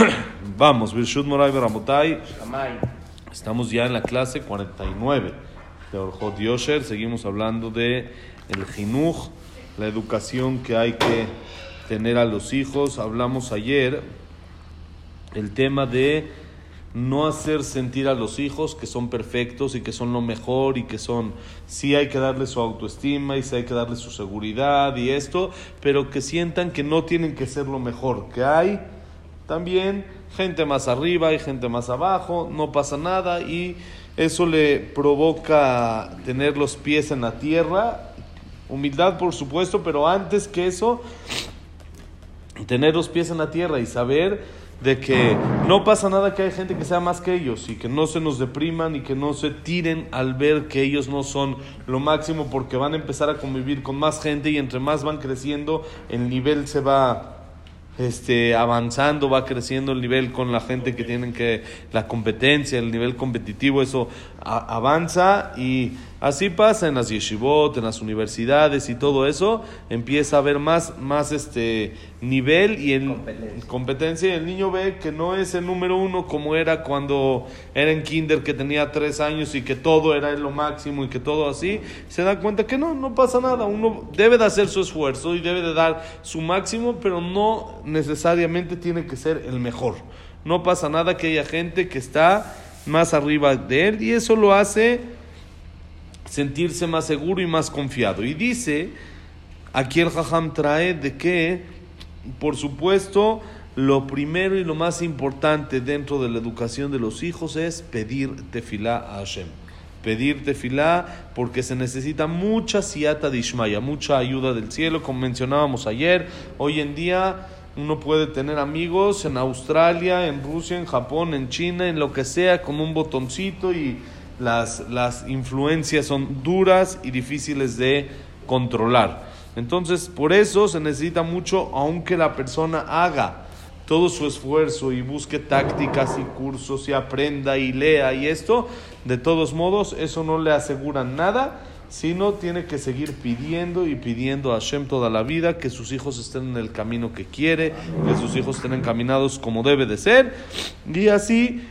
Vamos, Birshut Moray Beramotai. Estamos ya en la clase 49 de Orjot Yosher. Seguimos hablando de el jinuj, la educación que hay que tener a los hijos. Hablamos ayer el tema de no hacer sentir a los hijos que son perfectos y que son lo mejor y que son, sí hay que darle su autoestima y sí hay que darle su seguridad y esto, pero que sientan que no tienen que ser lo mejor, que hay también gente más arriba y gente más abajo, no pasa nada y eso le provoca tener los pies en la tierra, humildad por supuesto, pero antes que eso, tener los pies en la tierra y saber de que no pasa nada que hay gente que sea más que ellos y que no se nos depriman y que no se tiren al ver que ellos no son lo máximo porque van a empezar a convivir con más gente y entre más van creciendo el nivel se va este, avanzando, va creciendo el nivel con la gente que tienen que, la competencia, el nivel competitivo, eso avanza y así pasa en las yeshivot, en las universidades y todo eso, empieza a haber más, más este nivel y en competencia. y el niño ve que no es el número uno como era cuando era en kinder que tenía tres años y que todo era lo máximo y que todo así, se da cuenta que no, no pasa nada, uno debe de hacer su esfuerzo y debe de dar su máximo, pero no necesariamente tiene que ser el mejor. No pasa nada que haya gente que está más arriba de él y eso lo hace sentirse más seguro y más confiado. Y dice, aquí el Jajam trae de que, por supuesto, lo primero y lo más importante dentro de la educación de los hijos es pedir tefilá a Hashem. Pedir tefilá porque se necesita mucha siata de Ishmaya, mucha ayuda del cielo, como mencionábamos ayer. Hoy en día uno puede tener amigos en Australia, en Rusia, en Japón, en China, en lo que sea, con un botoncito y las, las influencias son duras y difíciles de controlar. Entonces, por eso se necesita mucho, aunque la persona haga todo su esfuerzo y busque tácticas y cursos y aprenda y lea y esto, de todos modos, eso no le asegura nada sino tiene que seguir pidiendo y pidiendo a Hashem toda la vida que sus hijos estén en el camino que quiere, que sus hijos estén encaminados como debe de ser, y así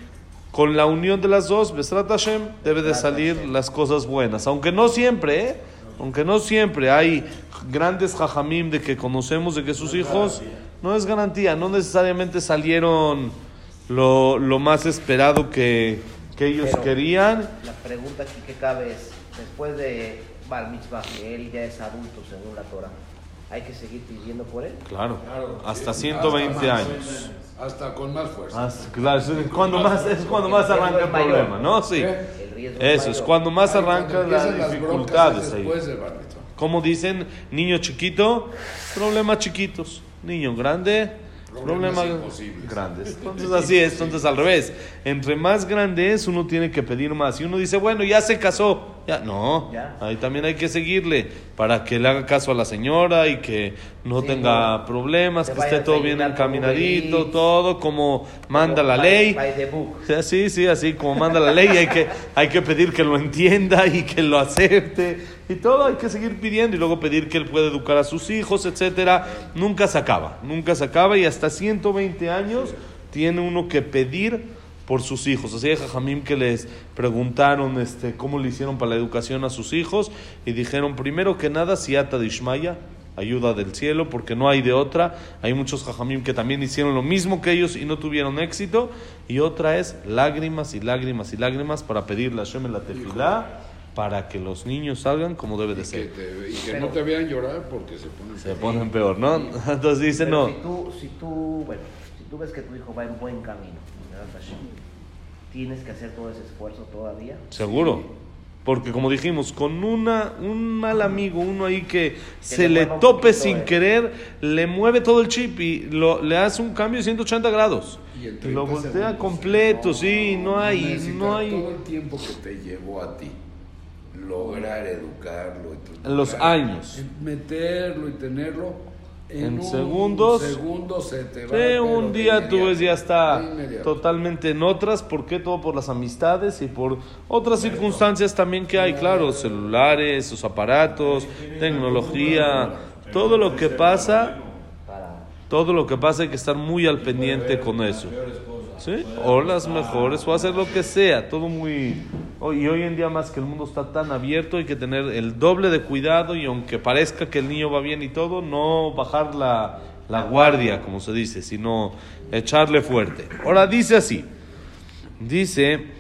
con la unión de las dos, Besrat Hashem, debe de salir las cosas buenas, aunque no siempre, ¿eh? aunque no siempre hay grandes jajamim de que conocemos de que sus hijos no es garantía, no necesariamente salieron lo, lo más esperado que, que ellos querían. La pregunta aquí que cabe es después de Bar Mitzvah, que él ya es adulto según la Torah, ¿hay que seguir pidiendo por él? Claro, hasta 120 años. Hasta con más fuerza. claro, es cuando más, es cuando más arranca el problema, ¿no? Sí. Eso, es cuando más arranca las dificultades ahí. Como dicen, niño chiquito, problemas chiquitos. Niño grande, problemas, grandes. Entonces así es, entonces al revés. Entre más grande es, uno tiene que pedir más. Y uno dice, bueno, ya se casó. Ya, no, ahí también hay que seguirle para que le haga caso a la señora y que no tenga problemas, que esté todo bien encaminadito, todo como manda la ley. Sí, sí, así como manda la ley, hay que, hay que pedir que lo entienda y que lo acepte. Y todo hay que seguir pidiendo y luego pedir que él pueda educar a sus hijos, etcétera. Nunca se acaba, nunca se acaba y hasta 120 años tiene uno que pedir por sus hijos. Así hay Jajamim que les preguntaron este, cómo le hicieron para la educación a sus hijos y dijeron, primero que nada, siata de Ishmaya, ayuda del cielo, porque no hay de otra. Hay muchos Jajamim que también hicieron lo mismo que ellos y no tuvieron éxito. Y otra es lágrimas y lágrimas y lágrimas para pedirle a Hashem la tefilá para que los niños salgan como debe de ser. y que no te vean llorar porque se ponen se ponen peor, ¿no? Entonces dicen no. Si tú, si tú, bueno, tú ves que tu hijo va en buen camino, ¿Tienes que hacer todo ese esfuerzo todavía? Seguro. Porque como dijimos, con una, un mal amigo, uno ahí que, se le, tope sin querer, le mueve todo el chip y lo, le hace un cambio de 180 grados. Y, lo voltea completo, sí, no hay, no hay... Todo el tiempo que te llevó a ti lograr educarlo. En los años. Meterlo y tenerlo en, segundos. se te un día tú ves ya está totalmente en otras. ¿Por qué? Todo por las amistades y por otras circunstancias también que hay, claro, celulares, sus aparatos, tecnología, todo lo que pasa Todo lo que pasa hay que estar muy al pendiente con eso. ¿Sí? O las mejores, o hacer lo que sea, todo muy... Y hoy en día más que el mundo está tan abierto, hay que tener el doble de cuidado y aunque parezca que el niño va bien y todo, no bajar la, la guardia, como se dice, sino echarle fuerte. Ahora dice así, dice...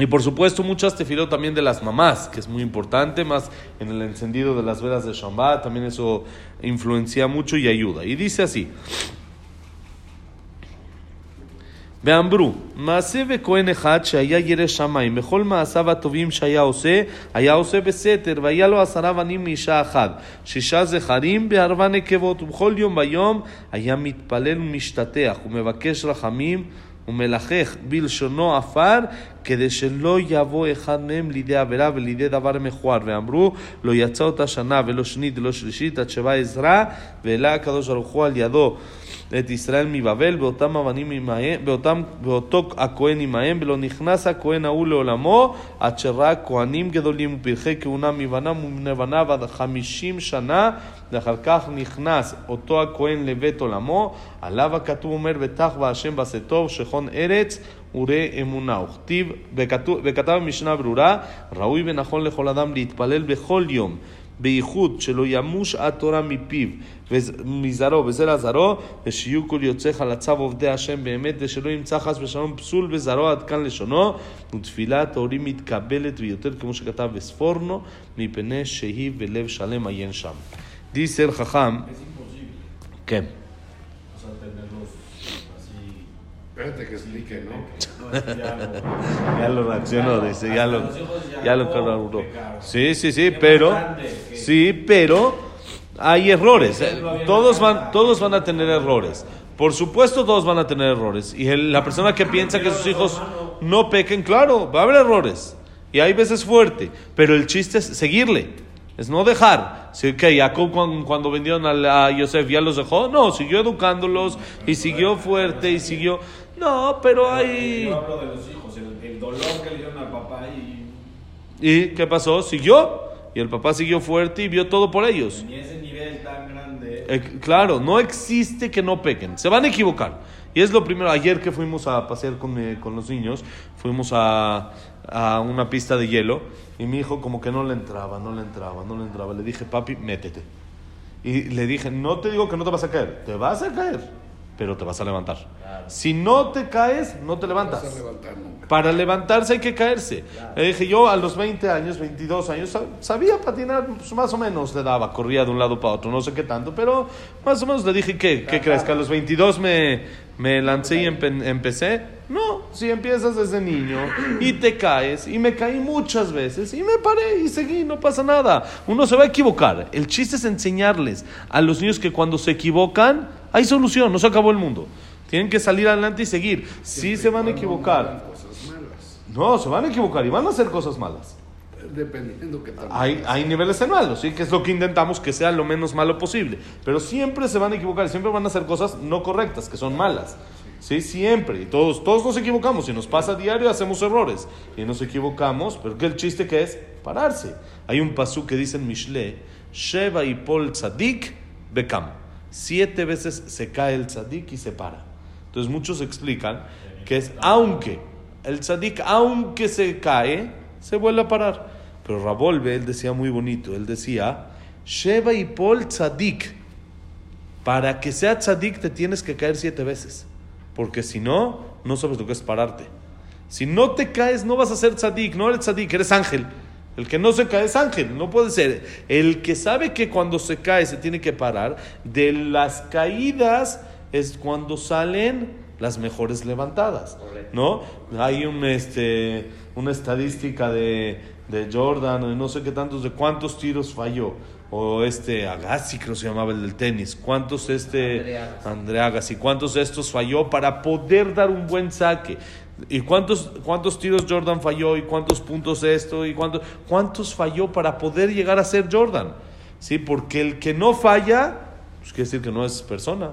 Y por supuesto muchas tefilot también de las mamás, que es muy importante, más en el encendido de las velas de Shabbat, también eso influencia mucho y ayuda. Y dice así, ואמרו, מעשה וכהן אחד שהיה ירא שמיים, בכל מעשיו הטובים שהיה עושה, היה עושה בסתר, והיה לו עשרה בנים מאישה אחת, שישה זכרים בארבע נקבות, ובכל יום ויום היה מתפלל ומשתטח, ומבקש רחמים, ומלחך בלשונו עפר, כדי שלא יבוא אחד מהם לידי עבירה ולידי דבר מכוער. ואמרו, לא יצא אותה שנה ולא שנית ולא שלישית, עד שבא עזרא, והעלה הקדוש ברוך הוא על ידו. את ישראל מבבל, באותם אבנים עמהם, באותם, באותו הכהן עמהם, ולא נכנס הכהן ההוא לעולמו, עד שראה כהנים גדולים ופרחי כהונה מבנם ומבני בניו עד חמישים שנה, ואחר כך נכנס אותו הכהן לבית עולמו, עליו הכתוב אומר, בטח בהשם בעשה טוב, שכון ארץ וראה אמונה. וכתיב, וכתב במשנה ברורה, ראוי ונכון לכל אדם להתפלל בכל יום. בייחוד שלא ימוש התורה מפיו מזרעו וזרע זרעו, ושיהיו כל יוצאיך לצו עובדי השם באמת, ושלא ימצא חס ושלום פסול בזרעו עד כאן לשונו, ותפילת ההורים מתקבלת ויותר כמו שכתב בספורנו, מפני שהיא בלב שלם עיין שם. דיסר חכם, כן. Espérate que explique, ¿no? ya lo reaccionó, dice, ya lo, ya lo cargó. Sí, sí, sí, pero, sí, pero hay errores. Todos van, todos van a tener errores. Por supuesto, todos van a tener errores. Y la persona que piensa que sus hijos no pequen, claro, va a haber errores. Y hay veces fuerte. Pero el chiste es seguirle. Es no dejar. Sí, que Jacob cuando, cuando vendieron a, a Yosef ya los dejó. No, siguió educándolos y siguió fuerte y siguió. No, pero hay. Yo hablo de los hijos, el, el dolor que le dieron al papá y. ¿Y qué pasó? Siguió. Y el papá siguió fuerte y vio todo por ellos. Ni ese nivel tan grande. Eh, claro, no existe que no pequen. Se van a equivocar. Y es lo primero. Ayer que fuimos a pasear con, eh, con los niños, fuimos a, a una pista de hielo. Y mi hijo, como que no le entraba, no le entraba, no le entraba. Le dije, papi, métete. Y le dije, no te digo que no te vas a caer, te vas a caer pero te vas a levantar. Si no te caes, no te levantas. No vas a levantar nunca. Para levantarse hay que caerse. Le dije, yo a los 20 años, 22 años, sab- sabía patinar, pues, más o menos le daba, corría de un lado para otro, no sé qué tanto, pero más o menos le dije, ¿qué, ¿qué crees? ¿Que a los 22 me, me lancé y empe- empecé? No, si empiezas desde niño y te caes, y me caí muchas veces, y me paré y seguí, no pasa nada. Uno se va a equivocar. El chiste es enseñarles a los niños que cuando se equivocan, hay solución, no se acabó el mundo. Tienen que salir adelante y seguir. Sí se van a equivocar. No, se van a equivocar y van a hacer cosas malas. Dependiendo que también. Hay, hay niveles de malos, ¿sí? que es lo que intentamos que sea lo menos malo posible. Pero siempre se van a equivocar y siempre van a hacer cosas no correctas, que son malas. Sí, siempre. Y todos, todos nos equivocamos. Si nos pasa a diario, hacemos errores. Y nos equivocamos, pero que el chiste que es pararse. Hay un pasú que dice en Mishle, Sheva y Pol Tzadik Bekam. Siete veces se cae el tzadik y se para. Entonces muchos explican que es aunque el tzadik, aunque se cae, se vuelve a parar. Pero Rabolve, él decía muy bonito, él decía, Sheva y Pol tzadik. Para que sea tzadik te tienes que caer siete veces. Porque si no, no sabes lo que es pararte. Si no te caes, no vas a ser tzadik, no eres tzadik, eres ángel. El que no se cae es ángel, no puede ser. El que sabe que cuando se cae se tiene que parar, de las caídas es cuando salen las mejores levantadas. ¿No? Hay un, este, una estadística de, de Jordan, o no sé qué tantos, de cuántos tiros falló. O este Agassi, creo que se llamaba el del tenis. ¿Cuántos este André Agassi. André Agassi, cuántos de estos falló para poder dar un buen saque? ¿Y cuántos, cuántos tiros Jordan falló? ¿Y cuántos puntos esto? ¿Y cuántos, cuántos falló para poder llegar a ser Jordan? ¿Sí? Porque el que no falla, pues quiere decir que no es persona.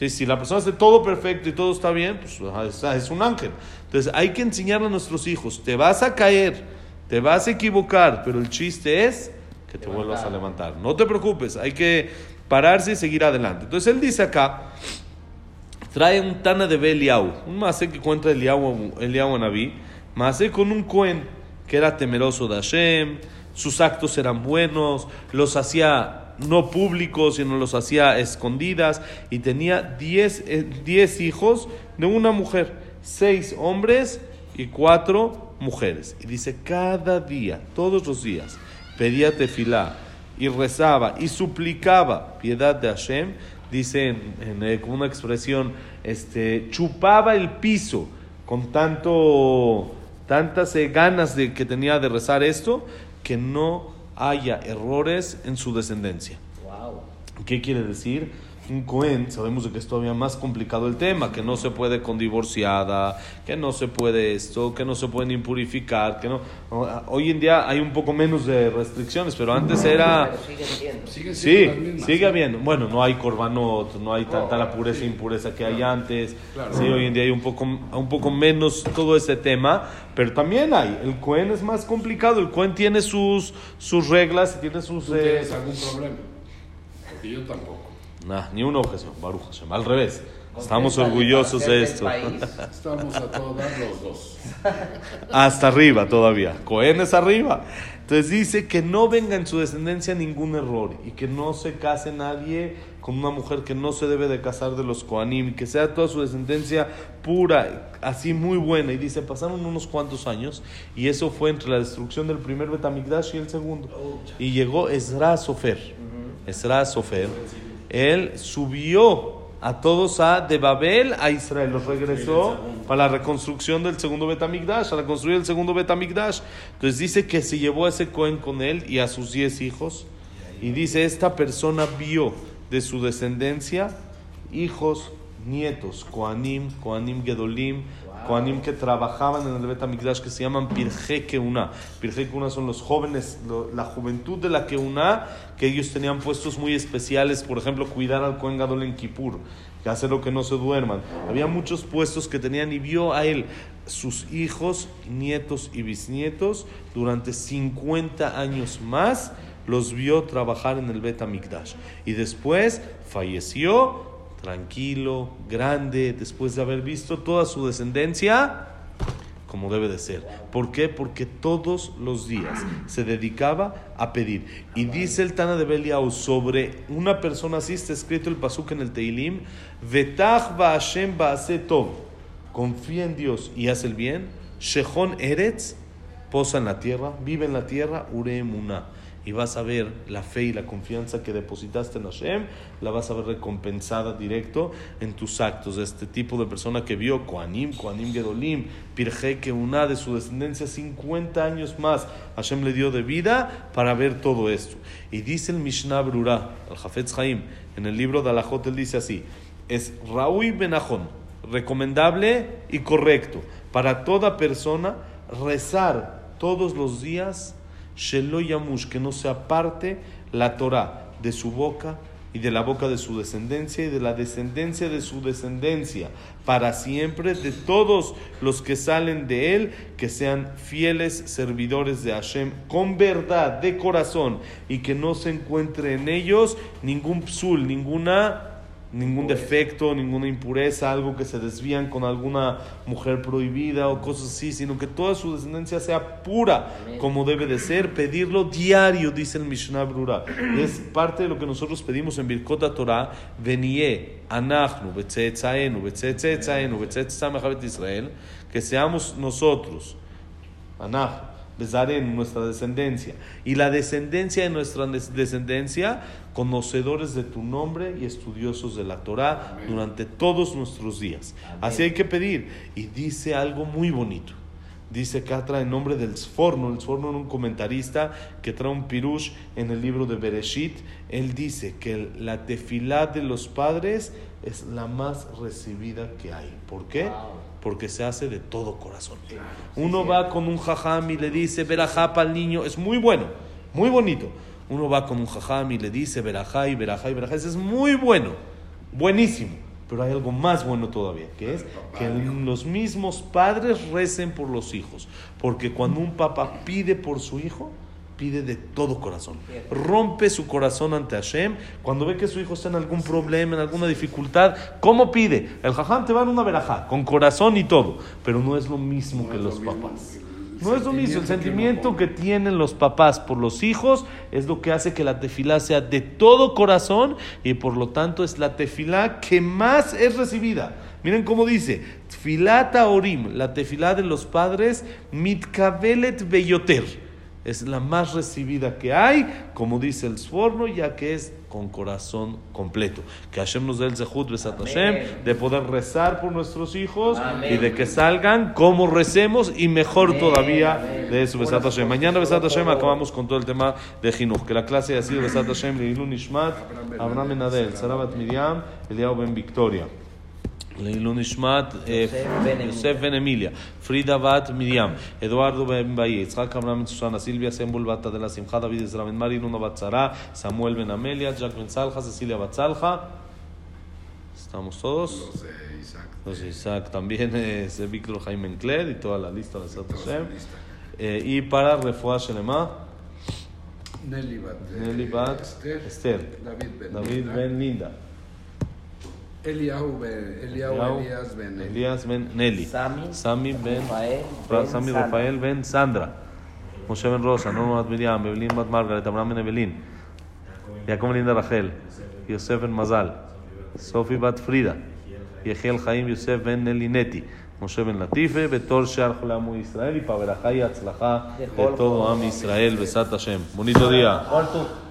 ¿Sí? Si la persona hace todo perfecto y todo está bien, pues es, es un ángel. Entonces hay que enseñarle a nuestros hijos, te vas a caer, te vas a equivocar, pero el chiste es que te vuelvas a levantar. No te preocupes, hay que pararse y seguir adelante. Entonces él dice acá, trae un Tana de Beliau, un Masé que cuenta Eliau, Eliau Anabí, Masé con un Cohen que era temeroso de Hashem, sus actos eran buenos, los hacía no públicos, sino los hacía escondidas, y tenía 10 eh, hijos de una mujer, seis hombres y cuatro mujeres. Y dice, cada día, todos los días, pedía tefilá y rezaba y suplicaba piedad de Hashem, dice en, eh, una expresión, este, chupaba el piso con tanto, tantas eh, ganas de, que tenía de rezar esto, que no haya errores en su descendencia. ¿Qué quiere decir? Un Cohen, sabemos de que es todavía más complicado el tema, que no se puede con divorciada, que no se puede esto, que no se pueden impurificar, que no... Hoy en día hay un poco menos de restricciones, pero antes era... Sigue sí, sigue habiendo. Bueno, no hay corbanot, no hay tanta la pureza e impureza que hay antes. Sí, hoy en día hay un poco, un poco menos todo ese tema, pero también hay. El Cohen es más complicado, el Cohen tiene sus, sus reglas, tiene sus... ¿Tú tienes eh, algún problema? Porque yo tampoco. Nah, ni una objeción, Baruch Hashem. Al revés. Estamos orgullosos de esto. Estamos a todos los dos. Hasta arriba todavía. Cohen es arriba. Entonces dice que no venga en su descendencia ningún error y que no se case nadie con una mujer que no se debe de casar de los Koanim, que sea toda su descendencia pura, así muy buena. Y dice, pasaron unos cuantos años y eso fue entre la destrucción del primer Betamigdash y el segundo. Y llegó Ezra Sofer. Ezra Sofer él subió a todos a de Babel a Israel, los regresó para la reconstrucción del segundo Betamigdash, a la construir el segundo Betamigdash. Entonces dice que se llevó a ese Cohen con él y a sus diez hijos. Y dice, esta persona vio de su descendencia hijos, nietos, Koanim, Koanim Gedolim, Koanim que trabajaban en el Betamigdash que se llaman Pirje Keuna. Pirje Keuna son los jóvenes, la juventud de la Keuna, que ellos tenían puestos muy especiales, por ejemplo, cuidar al Kohen Gadol en Kippur, que hace lo que no se duerman. Había muchos puestos que tenían y vio a él sus hijos, nietos y bisnietos durante 50 años más los vio trabajar en el Betamigdash. Y después falleció tranquilo, grande, después de haber visto toda su descendencia como debe de ser. ¿Por qué? Porque todos los días se dedicaba a pedir. Y dice el Tana de Beliau sobre una persona así, está escrito el pasuk en el Teilim, Vetach Hashem tov, confía en Dios y hace el bien, Shechon Eretz, posa en la tierra, vive en la tierra, Uremuna y vas a ver la fe y la confianza que depositaste en Hashem, la vas a ver recompensada directo en tus actos. Este tipo de persona que vio Koanim, Koanim Gedolim, Pirje, que una de su descendencia 50 años más, Hashem le dio de vida para ver todo esto. Y dice el Mishnah Brura, el Jafetz Haim, en el libro de Alajot, él dice así: es Raúl Benajón, recomendable y correcto para toda persona rezar todos los días Shelo Yamush, que no se aparte la Torah de su boca y de la boca de su descendencia y de la descendencia de su descendencia, para siempre, de todos los que salen de él, que sean fieles servidores de Hashem, con verdad, de corazón, y que no se encuentre en ellos ningún psul, ninguna ningún defecto, ninguna impureza, algo que se desvían con alguna mujer prohibida o cosas así, sino que toda su descendencia sea pura como debe de ser, pedirlo diario, dice el Mishnah Brura. Es parte de lo que nosotros pedimos en Birkota Torah, venie, anachnu, betzetzaenu, betzetzaenu, Israel, que seamos nosotros, anachnu, en nuestra descendencia, y la descendencia de nuestra descendencia, conocedores de tu nombre y estudiosos de la Torah durante todos nuestros días. Así hay que pedir. Y dice algo muy bonito. Dice trae el nombre del Sforno. El Sforno era un comentarista que trae un pirush en el libro de Bereshit. Él dice que la tefilá de los padres es la más recibida que hay. ¿Por qué? Porque se hace de todo corazón. Uno va con un jajam y le dice verajá para el niño, es muy bueno, muy bonito. Uno va con un jajam y le dice verajá y verajá y verajá, es muy bueno, buenísimo. Pero hay algo más bueno todavía, que es que los mismos padres recen por los hijos. Porque cuando un papá pide por su hijo, pide de todo corazón. Rompe su corazón ante Hashem. Cuando ve que su hijo está en algún problema, en alguna dificultad, ¿cómo pide? El jajam te va a dar una verajá, con corazón y todo. Pero no es lo mismo que los papás. No es lo mismo, el sentimiento que tienen los papás por los hijos es lo que hace que la tefilá sea de todo corazón y por lo tanto es la tefilá que más es recibida. Miren cómo dice, tefilata orim, la tefilá de los padres, mitkabelet beyoter. Es la más recibida que hay, como dice el Sforno, ya que es con corazón completo. Que Hashem nos dé el Zehut Besat Hashem, de poder rezar por nuestros hijos y de que salgan como recemos y mejor todavía de eso Besat Hashem. Mañana Besat Hashem acabamos con todo el tema de Jinuch, que la clase ha sido Besat Hashem, Leilun Nishmat, Abraham Menadel, Sarabat Miriam, Eliyahu Ben Victoria. לעילוי נשמת אה, יוסף בן אמיליה, פרידה בת מרים, אדוארדו בן באי, יצחק אברהם בן סוסנה, סילביה סמבול בת תדלה, שמחה דוד עזרא בן מרי, נונה בת שרה, סמואל בן אמליה, ג'ק בן סלחה, ססיליה בת סלחה. ¿Estamos todos? Los de Isaac. Los de Isaac también es de Víctor Jaime Encler y toda la lista de Sat Hashem. Eh, y para Refuah Shelema, Nelly Bat. eh, Nelly Bat, Esther. Esther, David Ben. David Ben Linda, Eliyahu Ben. Eliyahu Eliyahu, Elías Ben. Elías Ben Nelly, Sami, Sami Ben Rafael, Ra- Ben Sami Sandra. Rafael Ben Sandra, Moshe Ben Rosa, Norma Bat Miriam, Evelyn Bat Margaret, Abraham Ben Evelyn, Jacob Linda Rachel, Yosef Ben Mazal, Sofi Bat Frida, Yehiel Chaim Yosef Ben Nelinetti, Moshe Ben Latife, Betor Shear Jolamu Israel y para Berajá y Atzlajá de todo Am Israel, Besat Hashem. Bonito día. Corto.